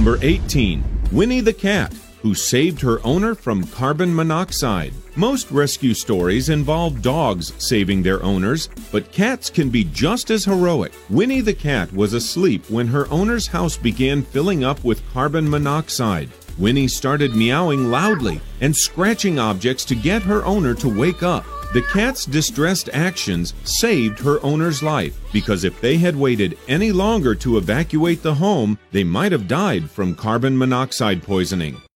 Number 18. Winnie the Cat, who saved her owner from carbon monoxide. Most rescue stories involve dogs saving their owners, but cats can be just as heroic. Winnie the cat was asleep when her owner's house began filling up with carbon monoxide. Winnie started meowing loudly and scratching objects to get her owner to wake up. The cat's distressed actions saved her owner's life because if they had waited any longer to evacuate the home, they might have died from carbon monoxide poisoning.